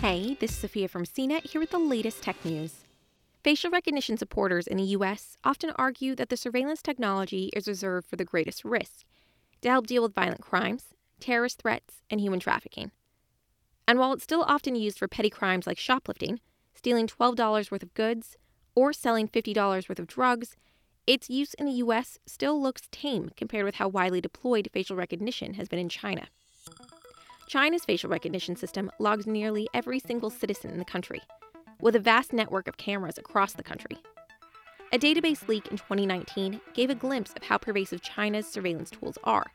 Hey, this is Sophia from CNET here with the latest tech news. Facial recognition supporters in the US often argue that the surveillance technology is reserved for the greatest risk to help deal with violent crimes, terrorist threats, and human trafficking. And while it's still often used for petty crimes like shoplifting, stealing $12 worth of goods, or selling $50 worth of drugs, its use in the US still looks tame compared with how widely deployed facial recognition has been in China. China's facial recognition system logs nearly every single citizen in the country, with a vast network of cameras across the country. A database leak in 2019 gave a glimpse of how pervasive China's surveillance tools are,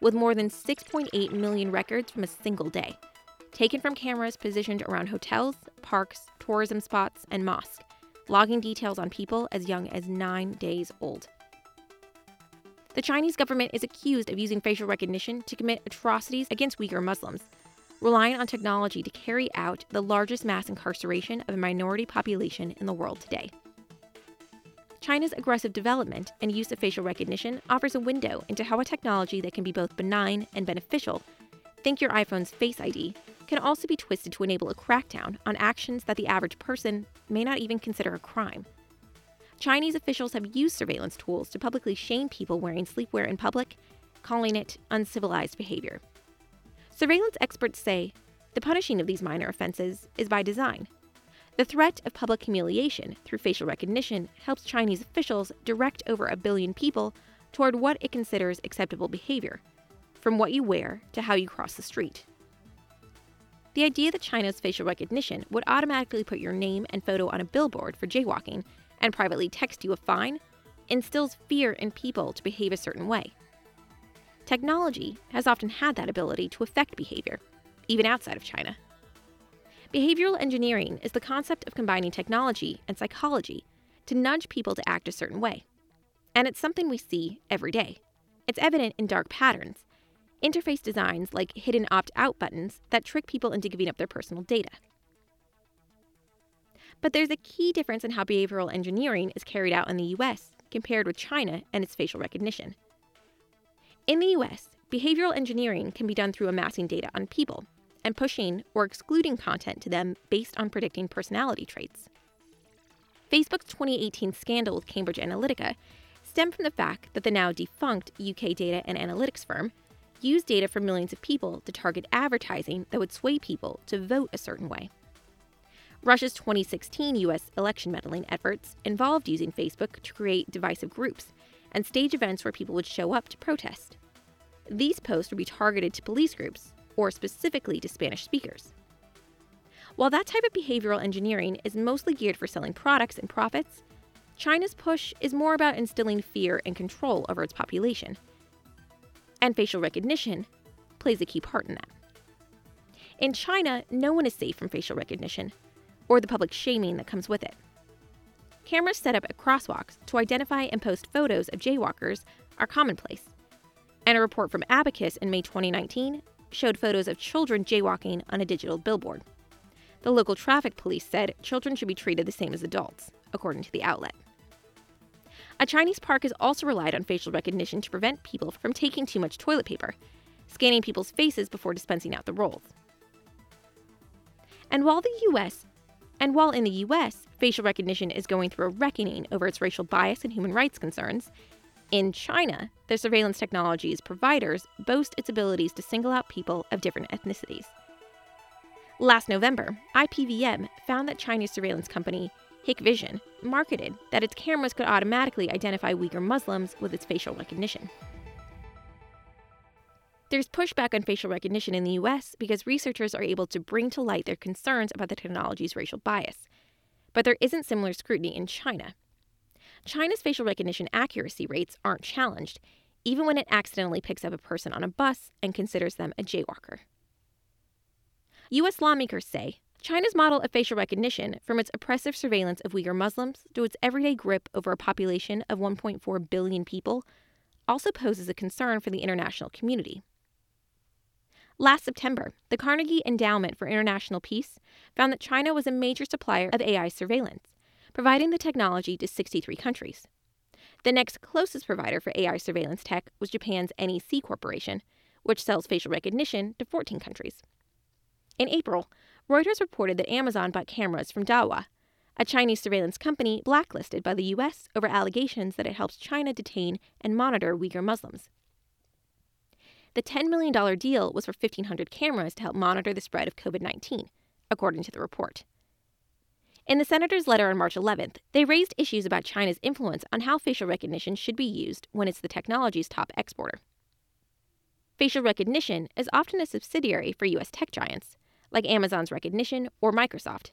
with more than 6.8 million records from a single day, taken from cameras positioned around hotels, parks, tourism spots, and mosques, logging details on people as young as nine days old. The Chinese government is accused of using facial recognition to commit atrocities against Uyghur Muslims, relying on technology to carry out the largest mass incarceration of a minority population in the world today. China's aggressive development and use of facial recognition offers a window into how a technology that can be both benign and beneficial, think your iPhone's Face ID, can also be twisted to enable a crackdown on actions that the average person may not even consider a crime. Chinese officials have used surveillance tools to publicly shame people wearing sleepwear in public, calling it uncivilized behavior. Surveillance experts say the punishing of these minor offenses is by design. The threat of public humiliation through facial recognition helps Chinese officials direct over a billion people toward what it considers acceptable behavior, from what you wear to how you cross the street. The idea that China's facial recognition would automatically put your name and photo on a billboard for jaywalking and privately text you a fine instills fear in people to behave a certain way. Technology has often had that ability to affect behavior, even outside of China. Behavioral engineering is the concept of combining technology and psychology to nudge people to act a certain way. And it's something we see every day. It's evident in dark patterns, interface designs like hidden opt out buttons that trick people into giving up their personal data. But there's a key difference in how behavioral engineering is carried out in the US compared with China and its facial recognition. In the US, behavioral engineering can be done through amassing data on people and pushing or excluding content to them based on predicting personality traits. Facebook's 2018 scandal with Cambridge Analytica stemmed from the fact that the now defunct UK data and analytics firm used data from millions of people to target advertising that would sway people to vote a certain way. Russia's 2016 US election meddling efforts involved using Facebook to create divisive groups and stage events where people would show up to protest. These posts would be targeted to police groups, or specifically to Spanish speakers. While that type of behavioral engineering is mostly geared for selling products and profits, China's push is more about instilling fear and control over its population. And facial recognition plays a key part in that. In China, no one is safe from facial recognition, or the public shaming that comes with it. Cameras set up at crosswalks to identify and post photos of jaywalkers are commonplace. And a report from Abacus in May 2019 showed photos of children jaywalking on a digital billboard. The local traffic police said children should be treated the same as adults, according to the outlet. A Chinese park has also relied on facial recognition to prevent people from taking too much toilet paper, scanning people's faces before dispensing out the rolls. And while the US and while in the US, facial recognition is going through a reckoning over its racial bias and human rights concerns, in China, the surveillance technology's providers boast its abilities to single out people of different ethnicities. Last November, IPVM found that Chinese surveillance company Hikvision marketed that its cameras could automatically identify Uyghur Muslims with its facial recognition. There's pushback on facial recognition in the US because researchers are able to bring to light their concerns about the technology's racial bias. But there isn't similar scrutiny in China. China's facial recognition accuracy rates aren't challenged, even when it accidentally picks up a person on a bus and considers them a jaywalker. US lawmakers say China's model of facial recognition, from its oppressive surveillance of Uyghur Muslims to its everyday grip over a population of 1.4 billion people, also poses a concern for the international community. Last September, the Carnegie Endowment for International Peace found that China was a major supplier of AI surveillance, providing the technology to 63 countries. The next closest provider for AI surveillance tech was Japan's NEC Corporation, which sells facial recognition to 14 countries. In April, Reuters reported that Amazon bought cameras from Dahua, a Chinese surveillance company blacklisted by the U.S. over allegations that it helps China detain and monitor Uyghur Muslims. The $10 million deal was for 1,500 cameras to help monitor the spread of COVID 19, according to the report. In the senator's letter on March 11th, they raised issues about China's influence on how facial recognition should be used when it's the technology's top exporter. Facial recognition is often a subsidiary for U.S. tech giants, like Amazon's Rekognition or Microsoft.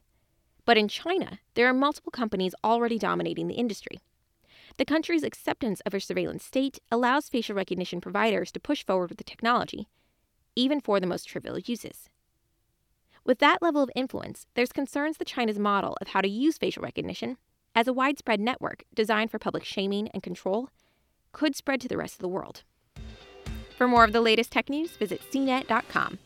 But in China, there are multiple companies already dominating the industry. The country's acceptance of a surveillance state allows facial recognition providers to push forward with the technology, even for the most trivial uses. With that level of influence, there's concerns that China's model of how to use facial recognition as a widespread network designed for public shaming and control could spread to the rest of the world. For more of the latest tech news, visit cnet.com.